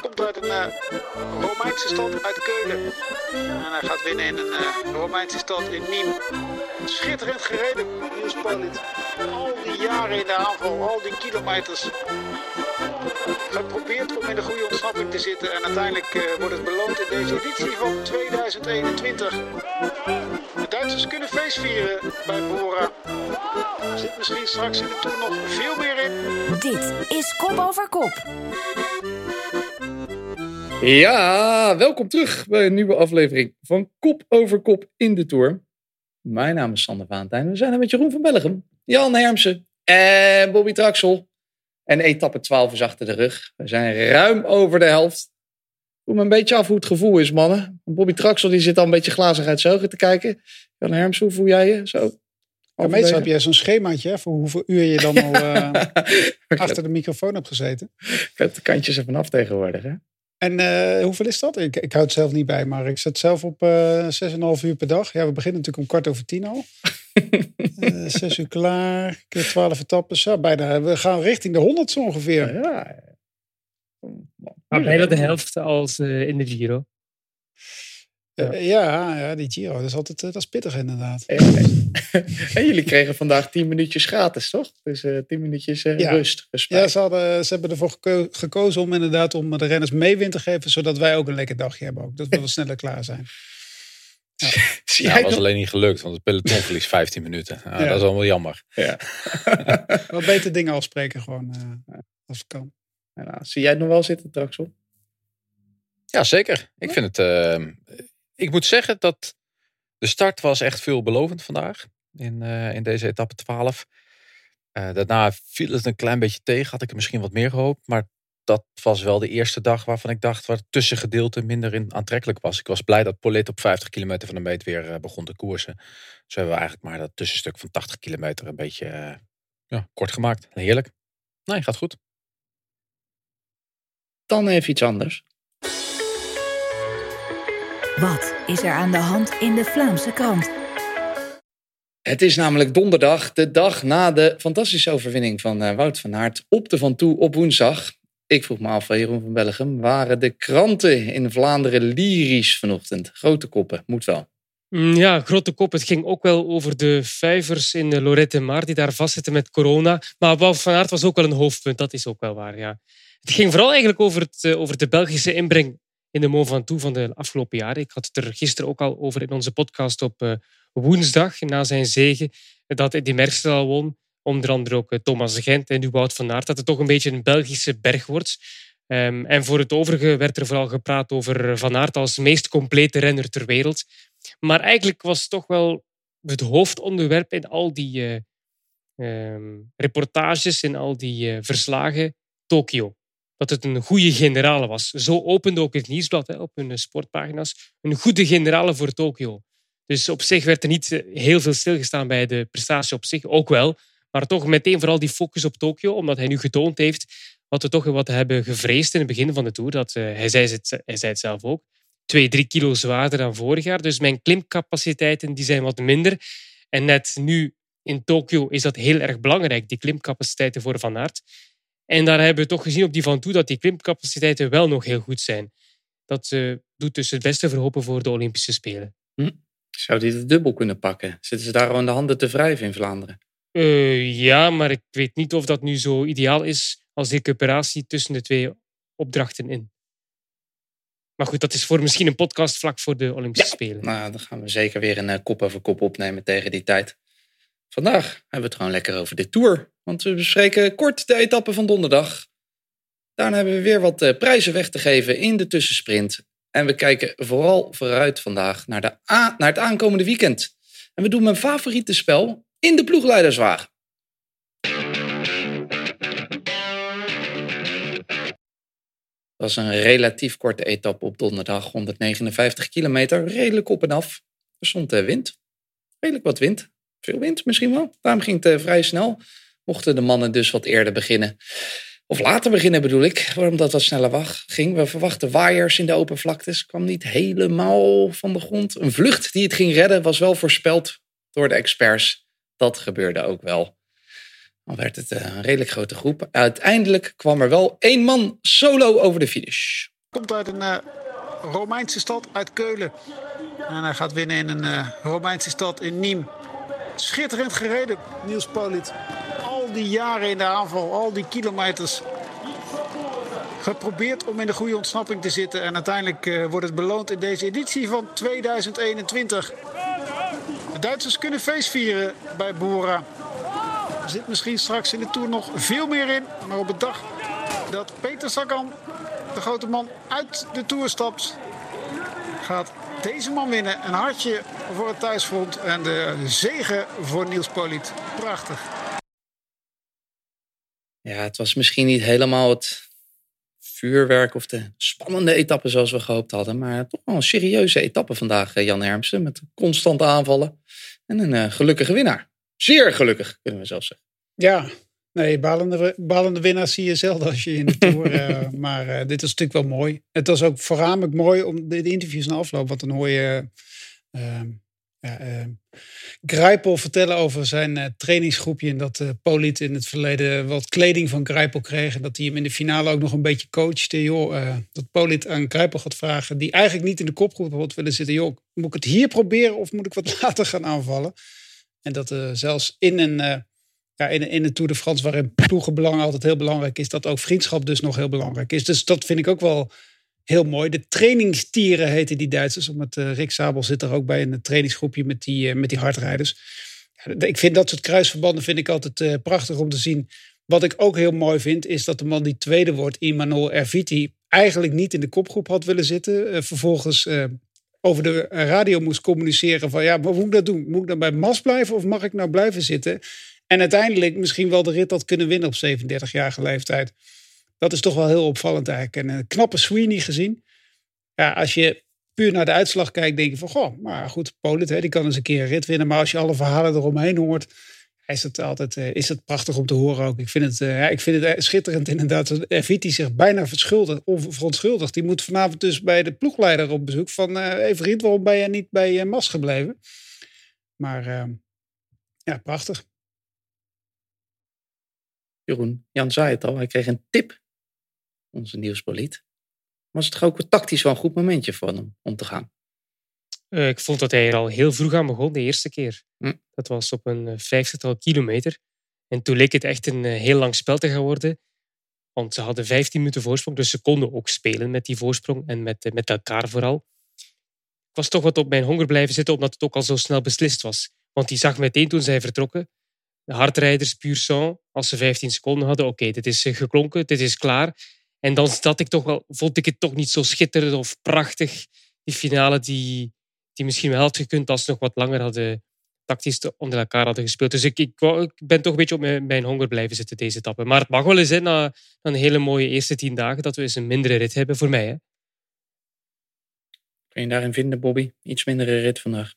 Komt uit een uh, Romeinse stad uit Keulen. En hij gaat winnen in een uh, Romeinse stad in Nîmes. Schitterend gereden, Niels Paulit. Al die jaren in de aanval, al die kilometers. Geprobeerd om in de goede ontsnapping te zitten. En uiteindelijk uh, wordt het beloond in deze editie van 2021. Duitsers kunnen feest vieren bij Bora. Er zit misschien straks in de toer nog veel meer in. Dit is Kop Over Kop. Ja, welkom terug bij een nieuwe aflevering van Kop Over Kop in de Tour. Mijn naam is Sander Vaantijn. We zijn er met Jeroen van Bellegem, Jan Hermsen en Bobby Traxel. En etappe 12 is achter de rug. We zijn ruim over de helft. Voel me een beetje af hoe het gevoel is, mannen. Bobby Traxel die zit al een beetje glazig uit zijn ogen te kijken. Jan Hermsen, hoe voel jij je? Zo. Ja, meestal heb jij zo'n schemaatje hè, voor hoeveel uur je dan al uh, achter de microfoon hebt gezeten. Ik heb de kantjes er vanaf tegenwoordig. Hè? En uh, hoeveel is dat? Ik, ik houd het zelf niet bij, maar ik zet zelf op uh, 6,5 uur per dag. Ja, we beginnen natuurlijk om kwart over tien al. zes uur klaar, keer twaalf etappes. Ja, bijna. We gaan richting de 100 zo ongeveer. Ja. Maar bijna de helft als in de Giro. Ja. Uh, ja, ja, die Giro, dat is altijd dat is pittig inderdaad. en jullie kregen vandaag 10 minuutjes gratis, toch? Dus uh, 10 minuutjes uh, ja. rust. Respect. Ja, ze, hadden, ze hebben ervoor geko gekozen om inderdaad om de renners meewind te geven, zodat wij ook een lekker dagje hebben. Ook. Dat we wel sneller klaar zijn. Ja, ja dat was nog? alleen niet gelukt, want het peloton verliest 15 minuten. Ja, dat is allemaal jammer. Ja. wel beter dingen afspreken gewoon, als het kan. Zie jij het nog wel zitten, Traxel? Ja, zeker. Ik vind het ik moet zeggen dat de start was echt veelbelovend vandaag. In, uh, in deze etappe 12. Uh, daarna viel het een klein beetje tegen. Had ik er misschien wat meer gehoopt. Maar dat was wel de eerste dag waarvan ik dacht... waar het tussengedeelte minder in aantrekkelijk was. Ik was blij dat Polet op 50 kilometer van de meet weer uh, begon te koersen. Zo hebben we eigenlijk maar dat tussenstuk van 80 kilometer... een beetje ja, kort gemaakt. Heerlijk. Nee, gaat goed. Dan even iets anders. Wat is er aan de hand in de Vlaamse krant? Het is namelijk donderdag, de dag na de fantastische overwinning van uh, Wout van Aert op de Van Toe op woensdag. Ik vroeg me af, Jeroen van Bellegem, waren de kranten in Vlaanderen lyrisch vanochtend? Grote koppen, moet wel. Ja, grote kop. Het ging ook wel over de vijvers in de Lorette Maar die daar vastzitten met corona. Maar Wout van Aert was ook wel een hoofdpunt, dat is ook wel waar. Ja. Het ging vooral eigenlijk over, het, over de Belgische inbreng in de Mont Ventoux van de afgelopen jaren. Ik had het er gisteren ook al over in onze podcast op uh, woensdag, na zijn zegen, dat Eddy Merckx won. Onder andere ook uh, Thomas Gent en nu Wout van Aert. Dat het toch een beetje een Belgische berg wordt. Um, en voor het overige werd er vooral gepraat over Van Aert als meest complete renner ter wereld. Maar eigenlijk was toch wel het hoofdonderwerp in al die um, reportages, in al die verslagen, Tokio dat het een goede generale was. Zo opende ook het nieuwsblad op hun sportpagina's. Een goede generale voor Tokio. Dus op zich werd er niet eh, heel veel stilgestaan bij de prestatie op zich. Ook wel. Maar toch meteen vooral die focus op Tokio. Omdat hij nu getoond heeft wat we toch wat hebben gevreesd in het begin van de Tour. Dat, uh, hij, zei het, hij zei het zelf ook. Twee, drie kilo zwaarder dan vorig jaar. Dus mijn klimcapaciteiten die zijn wat minder. En net nu in Tokio is dat heel erg belangrijk. Die klimcapaciteiten voor Van Aert. En daar hebben we toch gezien op die van toe dat die klimcapaciteiten wel nog heel goed zijn. Dat uh, doet dus het beste verhopen voor de Olympische Spelen. Hm. Zou die het dubbel kunnen pakken? Zitten ze daar al de handen te wrijven in Vlaanderen? Uh, ja, maar ik weet niet of dat nu zo ideaal is als recuperatie tussen de twee opdrachten in. Maar goed, dat is voor misschien een podcast vlak voor de Olympische ja, Spelen. Nou, dan gaan we zeker weer een uh, kop over kop opnemen tegen die tijd. Vandaag hebben we het gewoon lekker over de Tour. Want we bespreken kort de etappe van donderdag. Daarna hebben we weer wat uh, prijzen weg te geven in de tussensprint. En we kijken vooral vooruit vandaag naar, de naar het aankomende weekend. En we doen mijn favoriete spel in de ploegleiderswagen. Dat was een relatief korte etappe op donderdag, 159 kilometer, redelijk op en af. Er stond uh, wind, redelijk wat wind, veel wind misschien wel. Daarom ging het uh, vrij snel. Mochten de mannen dus wat eerder beginnen. Of later beginnen bedoel ik, waarom dat wat sneller ging. We verwachten waaiers in de open vlaktes. Kwam niet helemaal van de grond. Een vlucht die het ging redden was wel voorspeld door de experts. Dat gebeurde ook wel. Dan werd het eh, een redelijk grote groep. Uiteindelijk kwam er wel één man solo over de finish. Komt uit een uh, Romeinse stad, uit Keulen. En hij gaat winnen in een uh, Romeinse stad in Nîmes. Schitterend gereden, Niels Polit. Al die jaren in de aanval, al die kilometers. Geprobeerd om in de goede ontsnapping te zitten. En uiteindelijk uh, wordt het beloond in deze editie van 2021. De Duitsers kunnen feest vieren bij Bora. Er zit misschien straks in de Tour nog veel meer in. Maar op het dag dat Peter Sagan, de grote man, uit de Tour stapt... gaat deze man winnen. Een hartje voor het thuisfront en de zegen voor Niels Poliet. Prachtig. Ja, het was misschien niet helemaal het vuurwerk of de spannende etappe zoals we gehoopt hadden. Maar toch wel een serieuze etappe vandaag, eh, Jan Hermsen. Met constante aanvallen en een uh, gelukkige winnaar. Zeer gelukkig, kunnen we zelfs zeggen. Ja, nee, balende, balende winnaars zie je zelden als je in de Tour... uh, maar uh, dit is natuurlijk wel mooi. Het was ook voornamelijk mooi om de, de interviews na afloop. Want dan hoor je... Uh, ja, Grijpel vertellen over zijn trainingsgroepje. En dat Poliet in het verleden wat kleding van Grijpel kreeg. En dat hij hem in de finale ook nog een beetje coachte. Joh, dat Poliet aan Grijpel gaat vragen. Die eigenlijk niet in de kopgroep had willen zitten. Joh, moet ik het hier proberen of moet ik wat later gaan aanvallen? En dat zelfs in een ja, in, in de Tour de France, waarin ploegenbelang altijd heel belangrijk is, dat ook vriendschap dus nog heel belangrijk is. Dus dat vind ik ook wel heel mooi. De trainingstieren heten die Duitsers. Omdat uh, Rick Sabel zit er ook bij in een trainingsgroepje met die, uh, met die hardrijders. Ja, ik vind dat soort kruisverbanden vind ik altijd uh, prachtig om te zien. Wat ik ook heel mooi vind, is dat de man die tweede wordt, Immanuel Erviti, eigenlijk niet in de kopgroep had willen zitten. vervolgens over de radio moest communiceren van ja, maar hoe moet ik dat doen? Moet ik dan bij Mas blijven of mag ik nou blijven zitten? En uiteindelijk misschien wel de rit had kunnen winnen op 37-jarige leeftijd. Dat is toch wel heel opvallend eigenlijk. En een knappe Sweeney gezien. Ja, als je puur naar de uitslag kijkt, denk je van, goh, maar goed, Polit, hè, die kan eens een keer een rit winnen. Maar als je alle verhalen eromheen hoort, is het altijd uh, is het prachtig om te horen ook. Ik vind het, uh, ja, ik vind het schitterend inderdaad. Viti zich bijna verschuldigd, verontschuldigd. Die moet vanavond dus bij de ploegleider op bezoek van, uh, hey vriend, waarom ben je niet bij Mas gebleven? Maar ehm, ja, prachtig. Jeroen, Jan zei het al, hij kreeg een tip, onze nieuwspoliet. Was het toch ook tactisch wel een goed momentje voor hem om te gaan? Uh, ik vond dat hij er al heel vroeg aan begon, de eerste keer. Hm. Dat was op een vijftigtal kilometer. En toen leek het echt een heel lang spel te gaan worden. Want ze hadden 15 minuten voorsprong, dus ze konden ook spelen met die voorsprong en met, met elkaar vooral. Ik was toch wat op mijn honger blijven zitten, omdat het ook al zo snel beslist was. Want die zag meteen toen zij vertrokken de hardrijders puur sang, als ze 15 seconden hadden, oké, okay, dit is eh, geklonken, dit is klaar. En dan zat ik toch wel, vond ik het toch niet zo schitterend of prachtig, die finale die, die misschien wel had gekund als ze nog wat langer hadden tactisch onder elkaar hadden gespeeld. Dus ik, ik, ik ben toch een beetje op mijn, mijn, honger blijven zitten deze etappe. Maar het mag wel eens zijn na, na, een hele mooie eerste tien dagen dat we eens een mindere rit hebben voor mij. Hè? Kun je daarin vinden, Bobby? Iets mindere rit vandaag.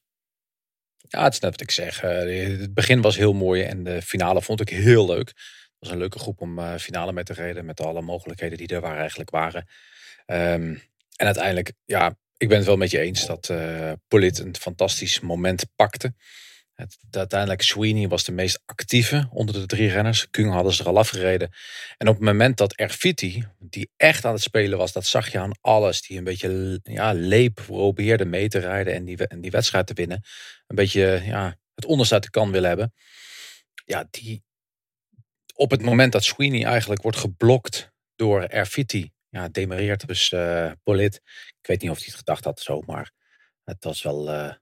Ja, het is net wat ik zeg. Uh, het begin was heel mooi en de finale vond ik heel leuk. Was een leuke groep om uh, finale mee te rijden. Met alle mogelijkheden die er waren, eigenlijk waren. Um, en uiteindelijk, ja, ik ben het wel met je eens dat uh, Polit een fantastisch moment pakte. Het, uiteindelijk Sweeney was de meest actieve onder de drie renners. Kung hadden ze er al afgereden. En op het moment dat Erfiti, die echt aan het spelen was, dat zag je aan alles. Die een beetje ja, leep probeerde mee te rijden en die, en die wedstrijd te winnen. Een beetje ja, het onderste uit de kan willen hebben. Ja, die op het moment dat Sweeney eigenlijk wordt geblokt door Erfiti, ja, demareert dus uh, Polit. Ik weet niet of hij het gedacht had zo, maar het was wel... Uh,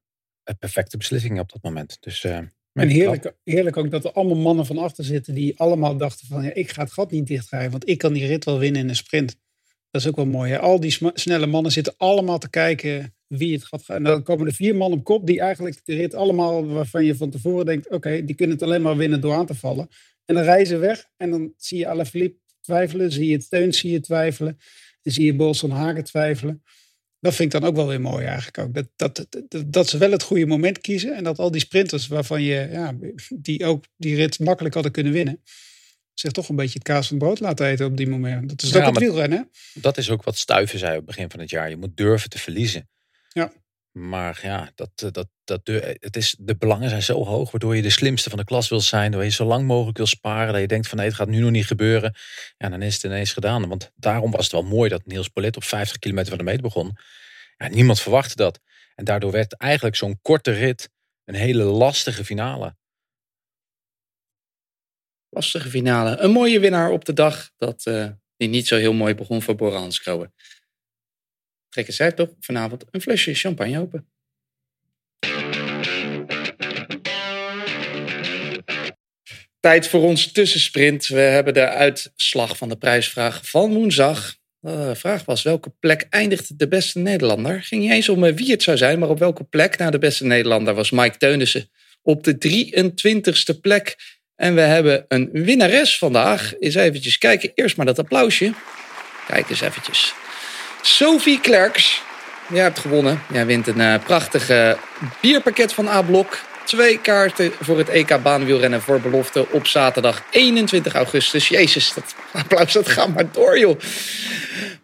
een perfecte beslissing op dat moment. Dus, uh, en heerlijk, heerlijk ook dat er allemaal mannen van achter zitten die allemaal dachten van ja, ik ga het gat niet dichtrijden, want ik kan die rit wel winnen in een sprint. Dat is ook wel mooi. Hè? Al die snelle mannen zitten allemaal te kijken wie het gaat gaan. En dan komen er vier man op kop die eigenlijk de rit allemaal waarvan je van tevoren denkt, oké, okay, die kunnen het alleen maar winnen door aan te vallen. En dan ze weg en dan zie je Alaphilippe twijfelen, zie je Teun zie je twijfelen, dan zie je Bolson Hagen twijfelen dat vind ik dan ook wel weer mooi eigenlijk ook. Dat, dat, dat, dat, ze wel het goede moment kiezen. En dat al die sprinters waarvan je, ja, die ook die rit makkelijk hadden kunnen winnen. Zich toch een beetje het kaas van brood laten eten op die moment. Dat is ja, ook het wielrennen. Dat is ook wat Stuiven zei op het begin van het jaar. Je moet durven te verliezen. Ja. Maar ja, dat, eh, dat, dat, de- het is, de belangen zijn zo hoog, waardoor je de slimste van de klas wil zijn. Waardoor je zo lang mogelijk wil sparen. Dat je denkt van nee, het gaat nu nog niet gebeuren. Ja, dan is het ineens gedaan. Want daarom was het wel mooi dat Niels Polet op 50 kilometer van de meet begon. Ja, niemand verwachtte dat. En daardoor werd eigenlijk zo'n korte rit een hele lastige finale. Lastige finale. Een mooie winnaar op de dag. Dat eh, die niet zo heel mooi begon voor Bora Hansgrohe. Trekken zij toch vanavond een flesje champagne open. Tijd voor ons tussensprint. We hebben de uitslag van de prijsvraag van woensdag. De vraag was welke plek eindigt de beste Nederlander? Ging niet eens om eh, wie het zou zijn, maar op welke plek? Nou, de beste Nederlander was Mike Teunissen op de 23ste plek. En we hebben een winnares vandaag. Eens eventjes kijken. Eerst maar dat applausje. Kijk eens eventjes. Sophie Klerks. Jij hebt gewonnen. Jij wint een eh, prachtige bierpakket van A-Blok. Twee kaarten voor het EK baanwielrennen voor belofte op zaterdag 21 augustus. Jezus, dat applaus dat gaat maar door, joh.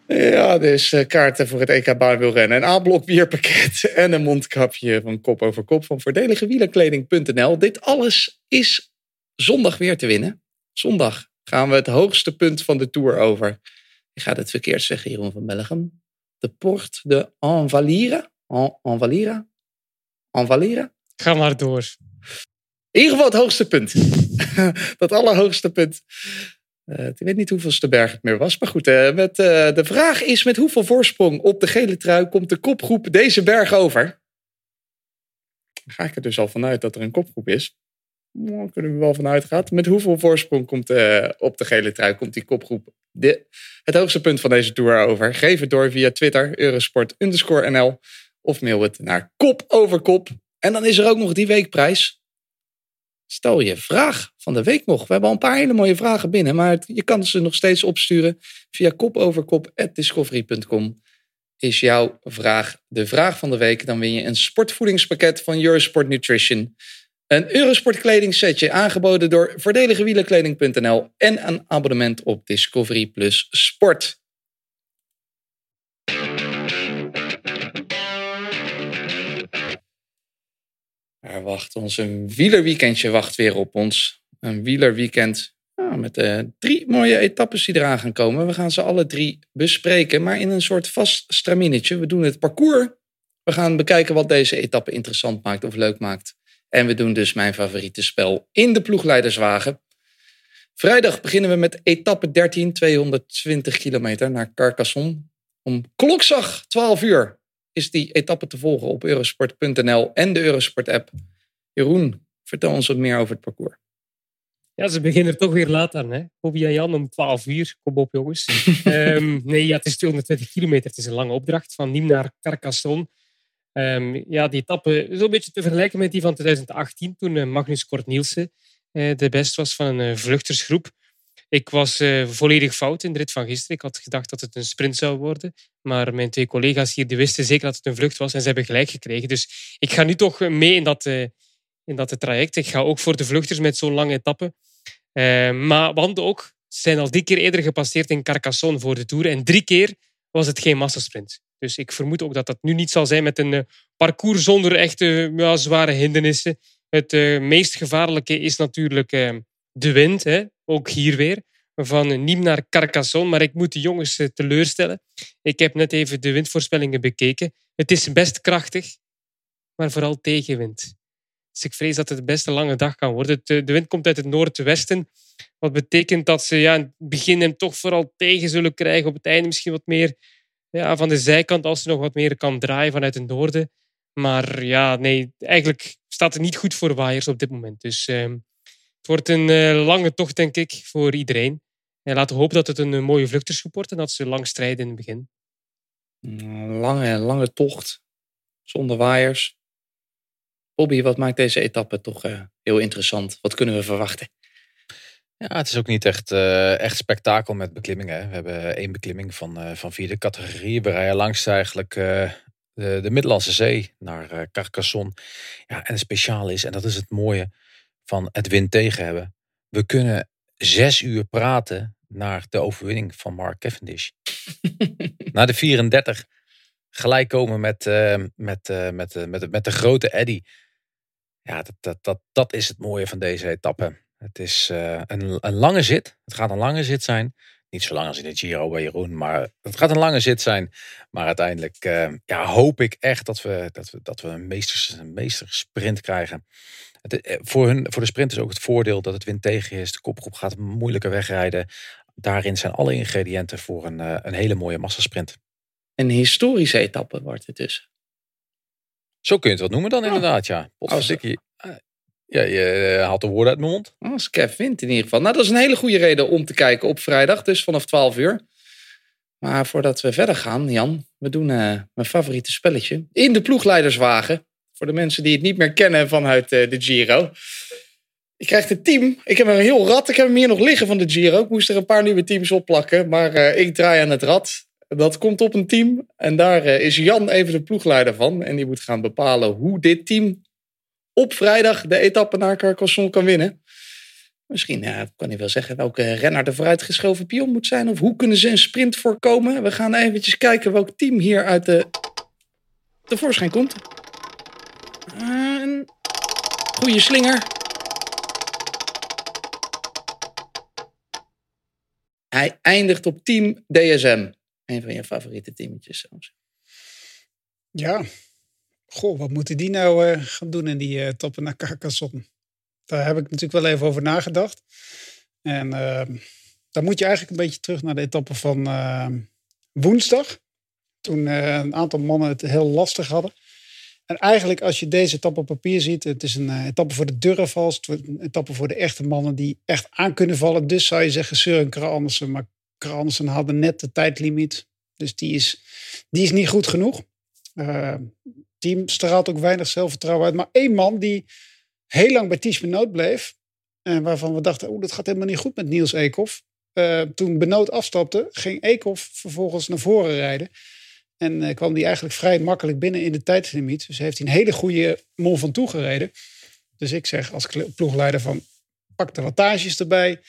Ja, dus eh, kaarten voor het EK baanwielrennen. Een A-blok bierpakket en een mondkapje van kop over kop van voordeligewielerkleding.nl. Dit alles is zondag weer te winnen. Zondag gaan we het hoogste punt van de Tour over. Ik ga het verkeerd zeggen, Jeroen van Bellegem. De Port de Envalira. En, Envalira? Envalira? Ga maar door. In ieder geval het hoogste punt. dat allerhoogste punt. Eh, ik weet niet hoeveelste berg het meer was. Maar goed, eh, met, eh, de vraag is met hoeveel voorsprong op de gele trui komt de kopgroep deze berg over? Dan ga ik er dus al vanuit dat er een kopgroep is. Nou, kunnen we wel vanuit gaan. Met hoeveel voorsprong komt op de gele trui komt die kopgroep de, het hoogste punt van deze tour over? Geef het door via Twitter, Eurosport underscore NL. Of mail het naar kop over kop. En dan is er ook nog die weekprijs. Stel je vraag van de week nog. We hebben al een paar hele mooie vragen binnen. Maar je kan ze nog steeds opsturen via kopoverkop.discovery.com. Is jouw vraag de vraag van de week? Dan win je een sportvoedingspakket van Eurosport Nutrition. Een Eurosport kledingsetje aangeboden door voordeligewielerkleding.nl. En een abonnement op Discovery Plus Sport. Er wacht ons een wielerweekendje wacht weer op ons. Een wielerweekend met eh, drie mooie etappes die eraan gaan komen. We gaan ze alle drie bespreken, maar in een soort vast straminetje. We doen het parcours. We gaan bekijken wat deze etappe interessant maakt of leuk maakt. En we doen dus mijn favoriete spel in de ploegleiderswagen. Vrijdag beginnen we met etappe 13, 220 kilometer naar Carcassonne. Om klokslag 12 uur is die etappe te volgen op eurosport.nl en de Eurosport-app. Jeroen, vertel ons wat meer over het parcours. Ja, ze beginnen er toch weer laat aan. Hè? Bobby en Jan om 12 uur. Kom op, jongens. Ehm, nee, ja, het is 220 kilometer. Het is een lange opdracht van Nîmes naar Carcassonne. Ehm, ja, die etappe een beetje te vergelijken met die van 2018, toen eh, Magnus Kort Nielsen eh, de best was van een eh, vluchtersgroep. Ik was volledig fout in de rit van gisteren. Ik had gedacht dat het een sprint zou worden. Maar mijn twee collega's hier die wisten zeker dat het een vlucht was en ze hebben gelijk gekregen. Dus ik ga nu toch mee in dat, in dat traject. Ik ga ook voor de vluchters met zo'n lange etappe. Eh, maar want ook, ze zijn al drie keer eerder gepasseerd in Carcassonne voor de Tour. En drie keer was het geen massasprint. Dus ik vermoed ook dat dat nu niet zal zijn met een eh, parcours zonder echte ja, zware hindernissen. Het eh, meest gevaarlijke is natuurlijk eh, de wind. Hè? Ook hier weer. Van Nîmes naar Carcassonne. Maar ik moet de jongens teleurstellen. Ik heb net even de windvoorspellingen bekeken. Het is best krachtig, maar vooral tegenwind. Dus ik vrees dat het best een lange dag kan worden. De wind komt uit het noordwesten. Wat betekent dat ze ja, in het begin hem toch vooral tegen zullen krijgen. Op het einde misschien wat meer ja, van de zijkant als ze nog wat meer kan draaien vanuit het noorden. Maar ja, nee, eigenlijk staat het niet goed voor waaiers op dit moment. Dus ehm, het wordt een eh, lange tocht, denk ik, voor iedereen. En laten we hopen dat het een eh, mooie vluchtersgroep wordt en dat ze lang strijden in het begin. Een lange, lange tocht zonder waaiers. Bobby, wat maakt deze etappe toch eh, heel interessant? Wat kunnen we verwachten? Ja, het is ook niet echt, eh, echt spektakel met beklimmingen. hè. We hebben één beklimming van, eh, van vierde categorie. We rijden langs eigenlijk eh, de, de Middellandse Zee naar Carcassonne. Ja, en het speciaal is, en dat is het mooie van het wind tegen hebben. We kunnen zes uur praten naar de overwinning van Mark Cavendish. Na de 34 gelijk komen met, met, met, met, de- met de grote Eddy. Ja, dat, dat, dat, dat is het mooie van deze etappe. Het is eh, een, een lange zit. Het gaat een lange zit zijn. Niet zo lang als in de Giro bij Jeroen, maar het gaat een lange zit zijn. Maar uiteindelijk eh, ja, hoop ik echt dat we, dat we, dat we een, meesters, een meestersprint krijgen. Het, eh, voor, hun, voor de sprint is ook het voordeel dat het wind tegen is. De kopgroep gaat moeilijker wegrijden. Daarin zijn alle ingrediënten voor een, een hele mooie massasprint. Een historische etappe wordt het dus. Zo kun je het wat noemen dan inderdaad, ja. Potverdikkie. Ja, je eh, haalt de woorden uit mijn mond. Als Kev wint in ieder geval. Nou, dat is een hele goede reden om te kijken op vrijdag. Dus vanaf 12 uur. Maar voordat we verder gaan, Jan. We doen eh, mijn favoriete spelletje. In de ploegleiderswagen. Voor de mensen die het niet meer kennen vanuit eh, de Giro. Je krijgt een team. Ik heb een heel rad. Ik heb hem hier nog liggen van de Giro. Ik moest er een paar nieuwe teams opplakken. Maar eh, ik draai aan het rad. Dat komt op een team. En daar is Jan even de ploegleider van. En die moet gaan bepalen hoe dit team op vrijdag de etappe naar Carcassonne kan winnen. Misschien ja, kan hij wel zeggen welke renner de vooruitgeschoven pion moet zijn. Of hoe kunnen ze een sprint voorkomen. We gaan eventjes kijken welk team hier uit de tevoorschijn komt. Een goede slinger. Hij eindigt op team DSM. Een van je favoriete teametjes soms. Ja. Goh, wat moeten die nou eh, gaan doen in die eh toppen naar Carcassonne? Daar heb ik natuurlijk wel even over nagedacht. En eh, dan moet je eigenlijk een beetje terug naar de etappe van eh, woensdag. Toen eh, een aantal mannen het heel lastig hadden. En eigenlijk als je deze etappe op papier ziet, het is een etappe voor de durvals. Het een etappe voor de echte mannen die echt aan kunnen vallen. Dus zou je zeggen Søren Kragh Andersen. Maar Kragh Andersen hadde net de tijdlimiet. Dus die is, die is niet goed genoeg. Eh, team straalt ook weinig zelfvertrouwen uit. Maar één man die heel lang bij Ties Benoot bleef. En waarvan we dachten, oh, dat gaat helemaal niet goed met Niels Eekhoff. Eh, toen Benoot afstapte, ging Eekhoff vervolgens naar voren rijden. En eh, kwam die eigenlijk vrij makkelijk binnen in de tijdslimiet. Dus heeft hij een hele goede Mont Ventoux gereden. Dus ik zeg als ploegleider van, pak de wattages erbij.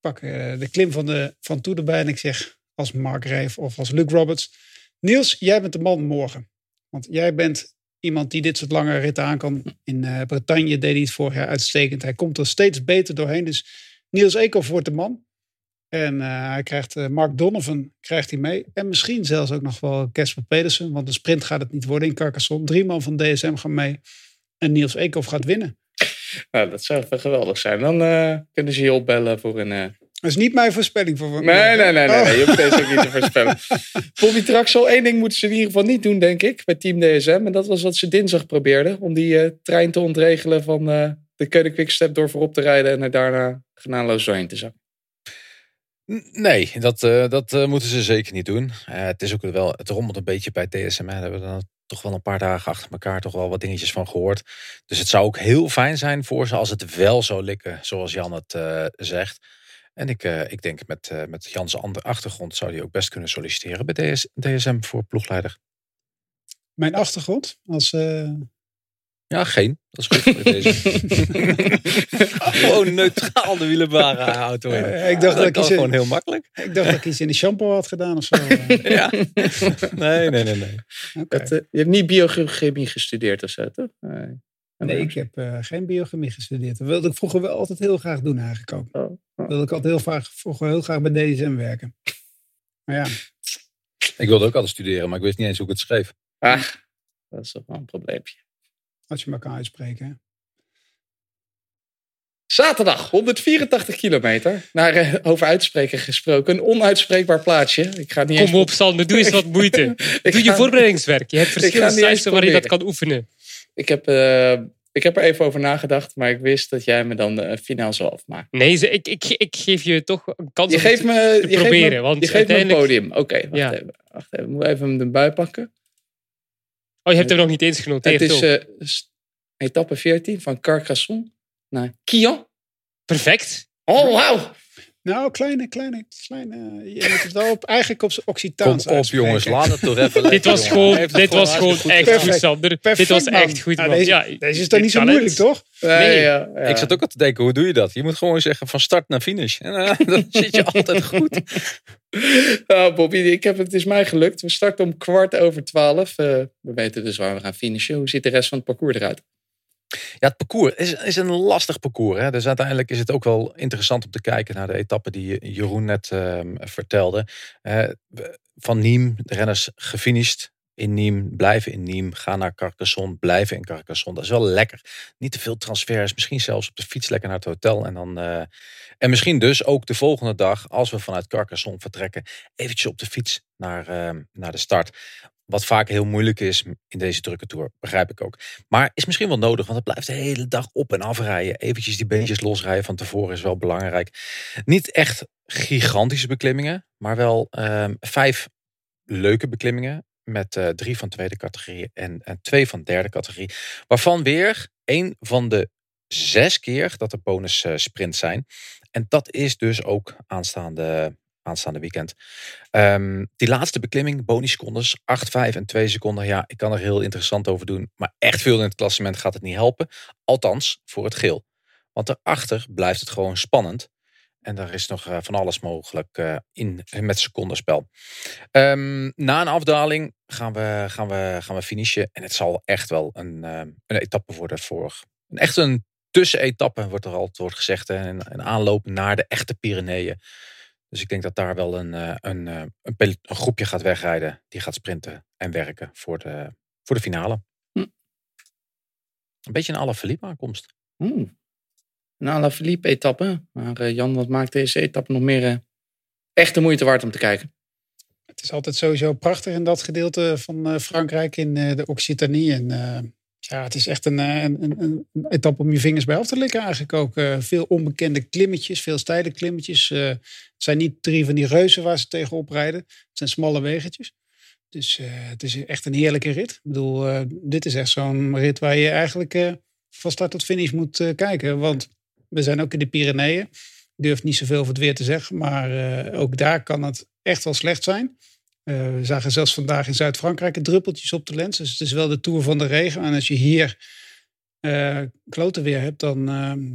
Pak eh, de klim van de Van Toe erbij. En ik zeg als Mark Reef of als Luke Roberts. Niels, jij bent de man morgen. Want jij bent iemand die dit soort lange ritten aan kan. In eh, Bretagne deed hij het vorig jaar uitstekend. Hij komt er steeds beter doorheen. Dus Niels Eekhoff wordt de man. En eh, hij krijgt eh, Mark Donovan krijgt hij mee. En misschien zelfs ook nog wel Casper Pedersen. Want de sprint gaat het niet worden in Carcassonne. Drie man van DSM gaan mee. En Niels Eekhoff gaat winnen. Nou, dat zou wel geweldig zijn. Dan kunnen ze je opbellen voor een... Dat is niet mijn voorspelling voor Nee, nee, nee, nee, Oh. nee. Je hoeft deze ook niet te voorspellen. Bobby Traxel, één ding moeten ze in ieder geval niet doen, denk ik, bij Team DSM. En dat was wat ze dinsdag probeerden. Om die eh, trein te ontregelen van eh, de Keude Quickstep door voorop te rijden. En er daarna genadeloos doorheen te zakken. Nee, dat, eh, dat moeten ze zeker niet doen. Eh, het is ook wel, het rommelt een beetje bij DSM. hè. Daar hebben we dan toch wel een paar dagen achter elkaar toch wel wat dingetjes van gehoord. Dus het zou ook heel fijn zijn voor ze als het wel zou lukken, zoals Jan het eh, zegt. En ik, eh, ik denk met, eh, met Jans andere achtergrond zou hij ook best kunnen solliciteren bij DS, DSM voor ploegleider. Mijn achtergrond als... eh, Ja, geen. Dat is goed voor deze. Gewoon neutraal de wielenbare auto in. Ik dacht dat ik iets- gewoon heel makkelijk. ik dacht dat ik iets in de shampoo had gedaan of zo. Ja. Nee, nee, nee, nee. je hebt niet biochemie gestudeerd of zo, toch? Nee, Nee, ik heb eh, geen biochemie gestudeerd. Dat wilde ik vroeger wel altijd heel graag doen eigenlijk ook. Oh. Wilde ik altijd heel vroeger heel graag bij DSM werken. Maar ja, Ik wilde ook altijd studeren, maar ik wist niet eens hoe ik het schreef. Ah, dat is toch wel een probleempje. als je maar kan uitspreken. hè. Zaterdag, 184 kilometer. Naar, eh, over uitspreken gesproken. Een onuitspreekbaar plaatsje. Ik ga niet eens... Kom op, Sander, doe eens wat moeite. Doe je voorbereidingswerk. Je hebt verschillende eens sites waar je dat kan oefenen. Ik heb, eh, ik heb er even over nagedacht, maar ik wist dat jij me dan de finaal zou afmaken. Nee, ik, ik, ik geef je toch een kans Je om geeft me, je geeft proberen, me, want je geeft me een podium. Oké, wacht Ja. even. Wacht even. Ik moet even hem erbij pakken. Oh, je hebt hem nog niet eens genoteerd. Het is eh, etappe 14 van Carcassonne naar Kian. Perfect. Oh, wauw. Nou, kleine, kleine, kleine. Je moet het wel op, eigenlijk op zijn Kom Occitaans op uitspreken. jongens, laat het toch even Dit was gewoon, dit was gewoon echt goed, Sander. Perfect, dit was man. echt goed, Nou, man. deze, ja, deze is toch niet zo moeilijk, toch? Nee, Nee. ja, ja. Ik zat ook al te denken, hoe doe je dat? Je moet gewoon zeggen van start naar finish. En eh, dan zit je altijd goed. Nou, Bobby, ik heb, het is mij gelukt. We starten om kwart over twaalf. Eh, we weten dus waar we gaan finishen. Hoe ziet de rest van het parcours eruit? Ja, het parcours is, is een lastig parcours. Hè? Dus uiteindelijk is het ook wel interessant om te kijken naar de etappe die Jeroen net ehm, vertelde. Eh, van Nîmes, de renners gefinished in Nîmes, blijven in Nîmes, gaan naar Carcassonne, blijven in Carcassonne. Dat is wel lekker. Niet te veel transfers, misschien zelfs op de fiets lekker naar het hotel. En, dan, eh, en misschien dus ook de volgende dag, als we vanuit Carcassonne vertrekken, eventjes op de fiets naar, ehm, naar de start. Wat vaak heel moeilijk is in deze drukke tour, begrijp ik ook. Maar is misschien wel nodig, want het blijft de hele dag op en afrijden. Eventjes die beentjes losrijden van tevoren is wel belangrijk. Niet echt gigantische beklimmingen, maar wel ehm, vijf leuke beklimmingen. Met uh, drie van tweede categorie en, en twee van derde categorie. Waarvan weer één van de zes keer dat er bonus uh, sprints zijn. En dat is dus ook aanstaande aanstaande weekend. Um, die laatste beklimming, bonussecondes, 8, 5 en 2 seconden. Ja, ik kan er heel interessant over doen. Maar echt veel in het klassement gaat het niet helpen. Althans, voor het geel. Want daarachter blijft het gewoon spannend. En daar is nog uh, van alles mogelijk uh, in met secondenspel. Um, na een afdaling gaan we, gaan, we, gaan we finishen. En het zal echt wel een, uh, een etappe worden voor. Echt een tussenetappe, wordt er altijd wordt gezegd. Een, een aanloop naar de echte Pyreneeën. Dus ik denk dat daar wel een, een, een, een, groepje gaat wegrijden. Die gaat sprinten en werken voor de, voor de finale. Hm. Een beetje een Alaphilippe aankomst. Hmm. Een Alaphilippe etappe. Maar uh, Jan, wat maakt deze etappe nog meer uh, echt de moeite waard om te kijken? Het is altijd sowieso prachtig in dat gedeelte van uh, Frankrijk in de Occitanie. En ja, het is echt een, een, een, een, etappe om je vingers bij af te likken eigenlijk ook. veel onbekende klimmetjes, veel steile klimmetjes. het zijn niet drie van die reuzen waar ze tegenop rijden. Het zijn smalle weggetjes. Dus het is echt een heerlijke rit. Ik bedoel, dit is echt zo'n rit waar je eigenlijk van start tot finish moet kijken. Want we zijn ook in de Pyreneeën. Ik durf niet zoveel over het weer te zeggen, maar ook daar kan het echt wel slecht zijn. Uh, we zagen zelfs vandaag in Zuid-Frankrijk druppeltjes op de lens. Dus het is wel de tour van de regen. En als je hier uh, klote weer hebt, dan,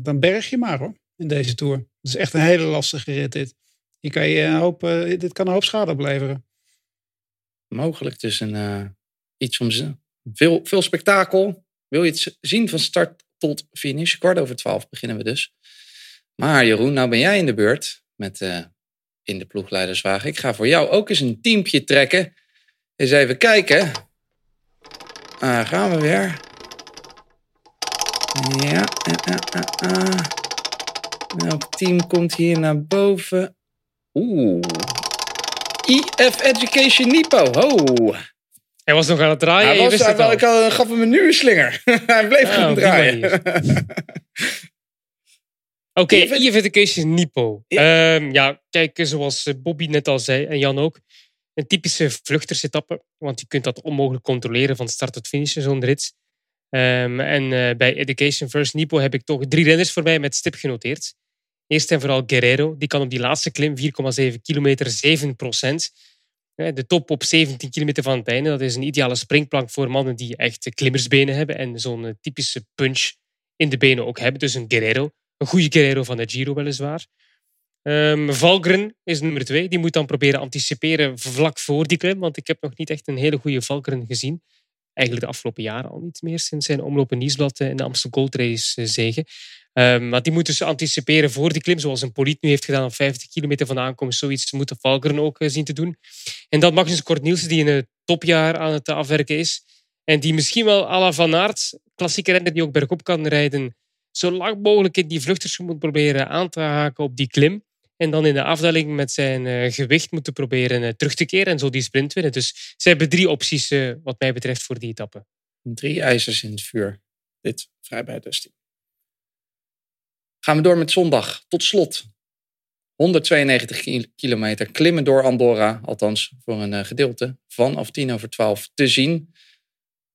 dan berg je maar hoor, in deze tour. Het is echt een hele lastige rit dit. Je kan je een hoop, dit kan een hoop schade opleveren. Mogelijk dus een, iets om veel, veel spektakel. Wil je het zien van start tot finish. Kwart over twaalf beginnen we dus. Maar Jeroen, nou ben jij in de beurt met in de ploegleiderswagen. Ik ga voor jou ook eens een teampje trekken. Eens even kijken. Ah, gaan we weer. Ja, welk team komt hier naar boven? Oeh. EF Education Nipo. Oh. Hij was nog aan het draaien. Hij, was, hij, wel, ik had, gaf hem een nieuwe slinger. hij bleef gewoon op die draaien. Oké, Even- EF Education Nipo. Ja. Ja. ja, kijk, zoals eh, Bobby net al zei en Jan ook. Een typische vluchtersetappe, want je kunt dat onmogelijk controleren van start tot finish in zo'n rit. Ehm, en eh, bij Education First Nipo heb ik toch drie renners voor mij met stip genoteerd. Eerst en vooral Guerrero, die kan op die laatste klim 4,7 kilometer 7 procent. Eh, De top op 17 kilometer van het einde. Dat is een ideale springplank voor mannen die echt klimmersbenen hebben en zo'n typische punch in de benen ook hebben. Dus een Guerrero. Een goede Guerrero van de Giro weliswaar. Ehm Valgren is nummer twee. Die moet dan proberen anticiperen vlak voor die klim. Want ik heb nog niet echt een hele goede Valgren gezien. Eigenlijk de afgelopen jaren al niet meer. Sinds zijn omloop Nieuwsblad in de Amsterdam Gold Race eh, zegen. Ehm, maar die moet dus anticiperen voor die klim. Zoals een Poliet nu heeft gedaan op 50 kilometer van aankomst. Zoiets moet de ook eh, zien te doen. En dan Magnus Kort Nielsen die in een topjaar aan het afwerken is. En die misschien wel à la Van Aert, klassieke renner die ook bergop kan rijden, zo lang mogelijk in die vluchters moet proberen aan te haken op die klim. En dan in de afdaling met zijn eh, gewicht moeten proberen eh, terug te keren en zo die sprint winnen. Dus ze hebben drie opties eh, wat mij betreft voor die etappe. Drie ijzers in het vuur. Dit vrijbuitersteam. Gaan we door met zondag. Tot slot. 192 ki- kilometer klimmen door Andorra. Althans, voor een gedeelte. Vanaf 10 over 12 te zien.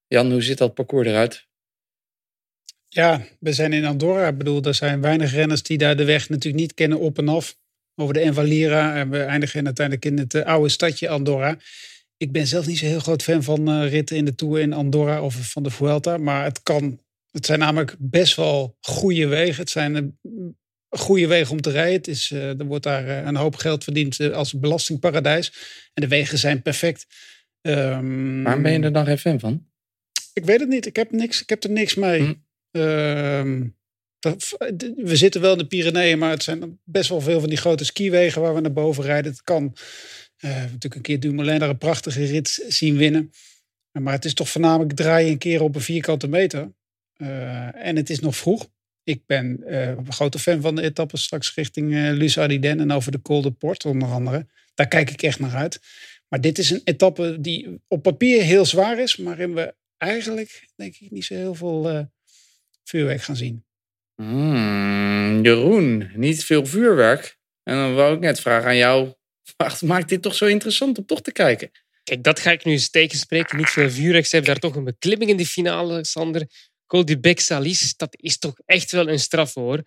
Jan, hoe ziet dat parcours eruit? Ja, we zijn in Andorra. Ik bedoel, er zijn weinig renners die daar de weg natuurlijk niet kennen op en af. Over de Envalira. En we eindigen uiteindelijk in het eh, oude stadje Andorra. Ik ben zelf niet zo heel groot fan van eh, ritten in de Tour in Andorra of van de Vuelta. Maar het kan. Het zijn namelijk best wel goede wegen. Het zijn eh, goede wegen om te rijden. Het is, er wordt daar een hoop geld verdiend als belastingparadijs. En de wegen zijn perfect. Ehm, Waarom ben je er dan geen fan van? Ik weet het niet. Ik heb, niks, ik heb er niks mee. Hm. Ehm, we zitten wel in de Pyreneeën, maar het zijn best wel veel van die grote skiwegen waar we naar boven rijden. Het kan. eh, natuurlijk een keer Dumoulin daar een prachtige rit zien winnen. Maar het is toch voornamelijk draaien een keer op een vierkante meter. Eh, en het is nog vroeg. Ik ben eh, een grote fan van de etappes straks richting eh Luz Ardiden en over de Col de Port onder andere. Daar kijk ik echt naar uit. Maar dit is een etappe die op papier heel zwaar is, maar waarin we eigenlijk denk ik niet zo heel veel vuurwerk gaan zien. Hmm, Jeroen, niet veel vuurwerk. En dan wou ik net vragen aan jou. Wat maakt dit toch zo interessant om toch te kijken? Kijk, dat ga ik nu eens tegenspreken. Niet veel vuurwerk. Ze hebben daar toch een beklimming in die finale, Sander. Bec Salis, dat is toch echt wel een straf hoor.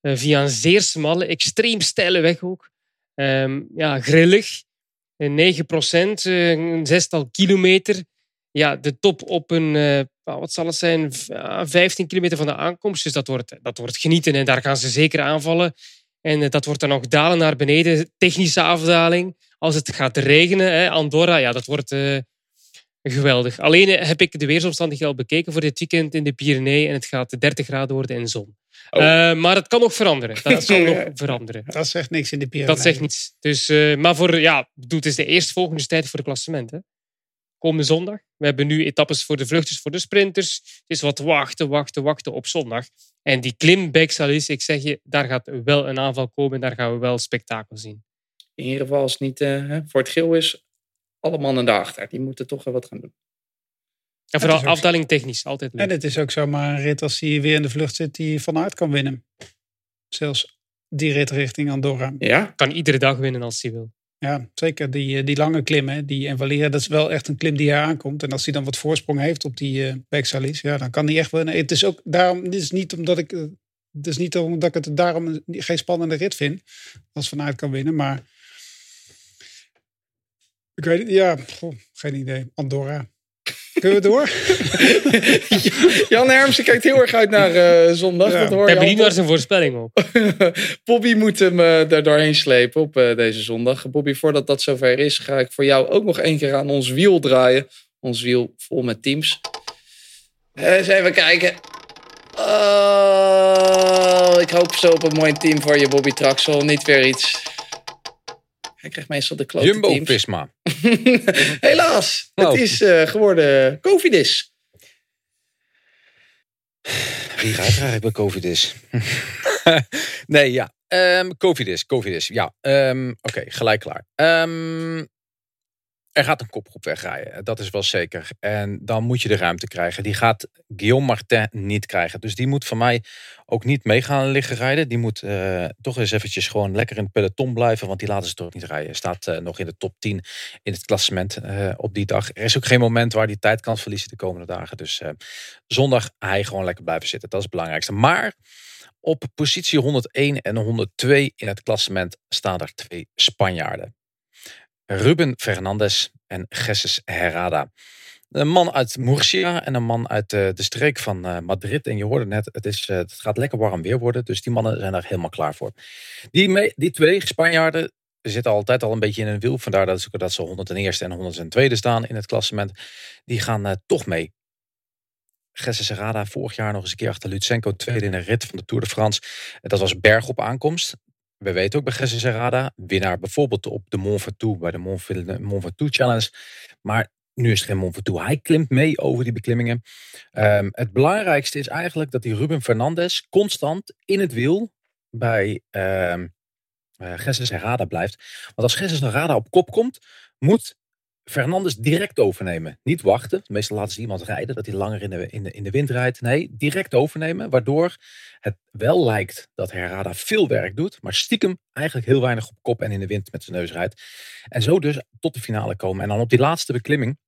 Eh, via een zeer smalle, extreem steile weg ook. Ehm, ja, grillig. Eh, 9 procent, eh, een zestal kilometer. Ja, de top op een, eh, wat zal het zijn, V- ah, 15 kilometer van de aankomst. Dus dat wordt, dat wordt genieten en daar gaan ze zeker aanvallen. En eh, dat wordt dan nog dalen naar beneden. Technische afdaling. Als het gaat regenen, hè, Andorra, ja, dat wordt eh, geweldig. Alleen eh, heb ik de weersomstandigheden al bekeken voor dit weekend in de Pyreneeën. En het gaat 30 graden worden en zon. Oh. Eh, maar het kan nog veranderen. Dat kan nog veranderen. Dat zegt niks in de Pyreneeën. Dat zegt niets. Dus, eh, maar voor, ja, het is de eerstvolgende tijd voor de klassement. Hè. Komende zondag. We hebben nu etappes voor de vluchters, voor de sprinters. Het is wat wachten, wachten, wachten op zondag. En die klim Beek Salis, ik zeg je, daar gaat wel een aanval komen. En daar gaan we wel spektakel zien. In ieder geval als het niet eh, hè, voor het geel is, alle mannen daarachter. Die moeten toch wel wat gaan doen. En vooral afdaling technisch, altijd leuk. En het is ook zomaar een rit als hij weer in de vlucht zit die vanuit kan winnen. Zelfs die rit richting Andorra. Ja, Kan iedere dag winnen als hij wil. Ja, zeker. Die, eh, die lange klimmen, die en Valera, dat is wel echt een klim die hij aankomt. En als hij dan wat voorsprong heeft op die Pexalis, ja, dan kan hij echt winnen. Het is ook daarom, dit is niet omdat ik, eh, het is niet omdat ik het daarom een- geen spannende rit vind, als vanuit kan winnen, maar ik weet het, ja, geen idee. Andorra. Kunnen we door? Jan Hermsen kijkt heel erg uit naar eh, zondag. Ja. Dat hoor Ik je al. naar zijn voorspelling ook. Bobby moet hem eh daar doorheen slepen op eh, deze zondag. Bobby, voordat dat zover is, ga ik voor jou ook nog één keer aan ons wiel draaien. Ons wiel vol met teams. Eens even kijken. Oh, ik hoop zo op een mooi team voor je, Bobby Traxel. Niet weer iets. Hij krijgt meestal de klote Jumbo teams. Visma. Helaas, het is eh, geworden Covidis. Wie gaat er eigenlijk bij COVID is? nee, ja. Ehm COVID is, COVID is. Ja, Ehm, oké, gelijk klaar. Ehm, er gaat een kopgroep wegrijden, dat is wel zeker. En dan moet je de ruimte krijgen. Die gaat Guillaume Martin niet krijgen. Dus die moet van mij ook niet mee gaan liggen rijden. Die moet eh, toch eens eventjes gewoon lekker in het peloton blijven. Want die laten ze toch niet rijden. Staat eh, nog in de top 10 in het klassement eh, op die dag. Er is ook geen moment waar hij tijd kan verliezen de komende dagen. Dus eh, zondag hij gewoon lekker blijven zitten. Dat is het belangrijkste. Maar op positie 101 en 102 in het klassement staan er twee Spanjaarden. Ruben Fernandes en Jesus Herrada. Een man uit Murcia en een man uit eh, de streek van eh, Madrid. En je hoorde net, het, is, eh, het gaat lekker warm weer worden. Dus die mannen zijn daar helemaal klaar voor. Die, die twee Spanjaarden zitten altijd al een beetje in een wiel. Vandaar dat ze, dat ze 101 en 102 staan in het klassement. Die gaan toch mee. Gesse Herrada vorig jaar nog eens een keer achter Lutsenko. Tweede in een rit van de Tour de France. Dat was berg op aankomst. We weten ook bij Gesse Serrada, winnaar bijvoorbeeld op de Mont Ventoux, bij de Mont, Ventoux Challenge. Maar nu is het geen Mont Ventoux. Hij klimt mee over die beklimmingen. Ehm, het belangrijkste is eigenlijk dat die Ruben Fernandes constant in het wiel bij ehm uh, blijft. Want als Gesse Serrada op kop komt, moet Fernandes direct overnemen. Niet wachten. Meestal laten ze iemand rijden dat hij langer in de, in, de, in de wind rijdt. Nee, direct overnemen. Waardoor het wel lijkt dat Herrada veel werk doet. Maar stiekem eigenlijk heel weinig op kop en in de wind met zijn neus rijdt. En zo dus tot de finale komen. En dan op die laatste beklimming.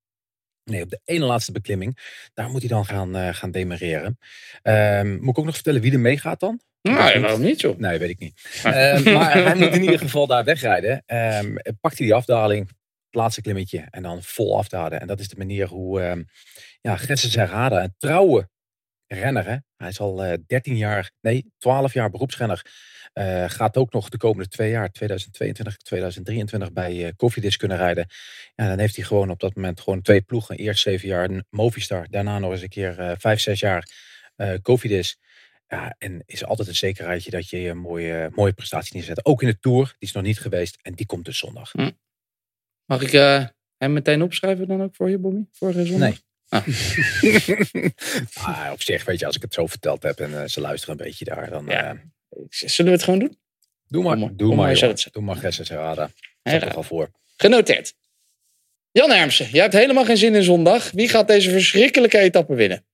Nee, op de ene laatste beklimming. Daar moet hij dan gaan, uh, gaan demareren. Um, moet ik ook nog vertellen wie er meegaat dan? Nou, waarom niet joh? Nee, weet ik niet. um, maar hij moet in ieder geval daar wegrijden. Um, pakt hij die afdaling laatste klimmetje en dan vol afdalen. En dat is de manier hoe um, ja, Serrada, een trouwe renner. Hè? Hij is al eh 13 jaar, nee, 12 jaar beroepsrenner. Eh, gaat ook nog de komende twee jaar, 2022, 2023, bij eh Cofidis kunnen rijden. Ja, dan heeft hij gewoon op dat moment gewoon twee ploegen. Eerst zeven jaar een Movistar, daarna nog eens een keer eh, vijf, zes jaar eh Cofidis. Ja, en is altijd een zekerheidje dat je een mooie, mooie prestatie neerzet. Ook in de Tour, die is nog niet geweest en die komt dus zondag. Mag ik eh, hem meteen opschrijven dan ook voor je, Bobby? Vorige zondag? Nee. Ah. Ah, op zich, weet je, als ik het zo verteld heb en eh, ze luisteren een beetje daar, dan Ja. eh, Zullen we het gewoon doen? doe maar. Kom maar, doe maar, maar. Doe maar. Ja, Zet er al voor. Genoteerd. Jan Hermsen, jij hebt helemaal geen zin in zondag. Wie gaat deze verschrikkelijke etappe winnen?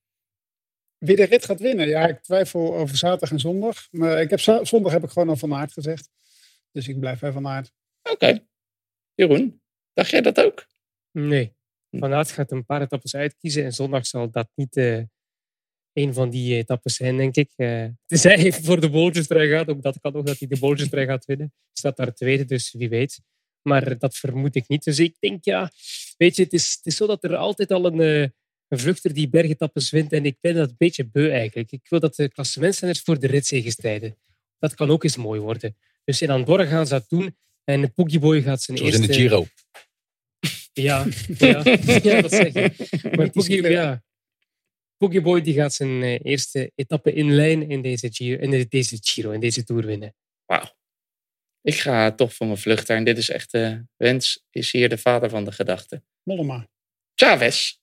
Wie de rit gaat winnen? Ja, ik twijfel over zaterdag en zondag. Maar ik heb, zondag heb ik gewoon al Van Aert gezegd. Dus ik blijf bij Van Aert. Oké. Jeroen, dacht jij dat ook? Nee. Van Aert gaat een paar etappes uitkiezen en zondag zal dat niet eh een van die etappes zijn, denk ik. Eh tenzij hij voor de bolletjestrui gaat, ook dat kan ook dat hij de bolletjestrui gaat winnen. Staat daar tweede, dus wie weet. Maar dat vermoed ik niet. Dus ik denk, ja, weet je, het is, het is zo dat er altijd al een, eh, een vluchter die bergetappes wint. En ik ben dat een beetje beu eigenlijk. Ik wil dat de klassementsrenners voor de ritzegen strijden. Dat kan ook eens mooi worden. Dus in Andorra gaan ze dat doen. En Pogieboy gaat zijn Zoals in eerste... de Giro. Ja, ja, ja dat zeg je. Maar kleur. ja. Pogieboy die gaat zijn eh, eerste etappe in lijn in deze Giro, in de- deze Giro, in deze Tour winnen. Wauw. Ik ga toch voor mijn vluchter. En dit is echt, eh Wens is hier de vader van de gedachte. Mollema. Chavez.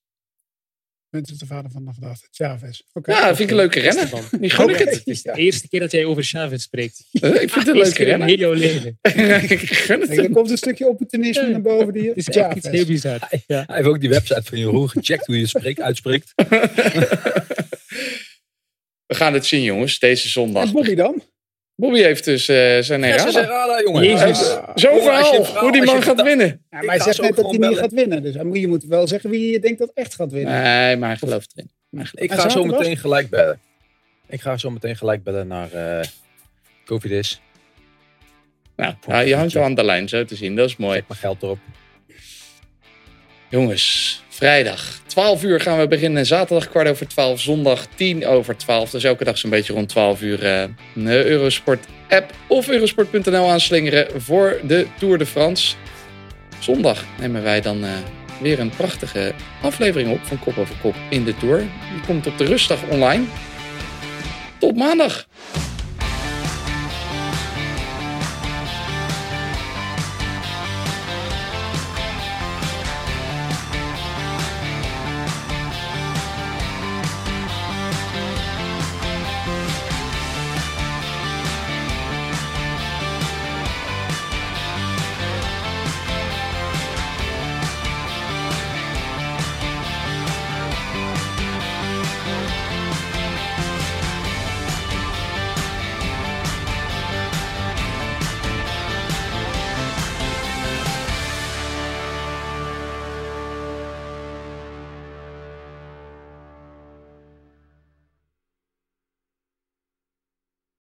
Bent is de vader van de gedachte. Chavez. Oké. Ja, vind ik een leuke renner. Die gun ik het. Het is de eerste keer dat jij over Chavez spreekt. Eh, Ik vind het een leuke renner. heel jouw leven. ik gun het er komt een stukje opportunisme naar boven. Die, Het is echt iets heel Chavez. bizar. Ja. Hij heeft ook die website van Jeroen gecheckt hoe je spreekt, uitspreekt. We gaan het zien, jongens, deze zondag. En Bobby dan? Bobby heeft dus eh, zijn jongen. Jezus. Ah. Zo'n Jongen, als je verhaal, hoe die man gaat winnen. Ja, maar hij zegt net dat hij niet gaat winnen. Dus hij- je moet wel zeggen wie je denkt dat echt gaat winnen. Nee, maar hij gelooft erin. Ik ga zo meteen gelijk bellen. Ik ga zo meteen gelijk bellen naar eh Cofidis. Nou, ja, je hangt al aan de lijn, zo te zien. Dat is mooi. Zet mijn geld erop. Jongens, vrijdag 12 uur gaan we beginnen. Zaterdag kwart over 12, zondag 10 over 12. Dus elke dag zo'n beetje rond 12 uur eh, de Eurosport app of eurosport.nl aanslingeren voor de Tour de France. Zondag nemen wij dan eh, weer een prachtige aflevering op van Kop over Kop in de Tour. Die komt op de rustdag online. Tot maandag.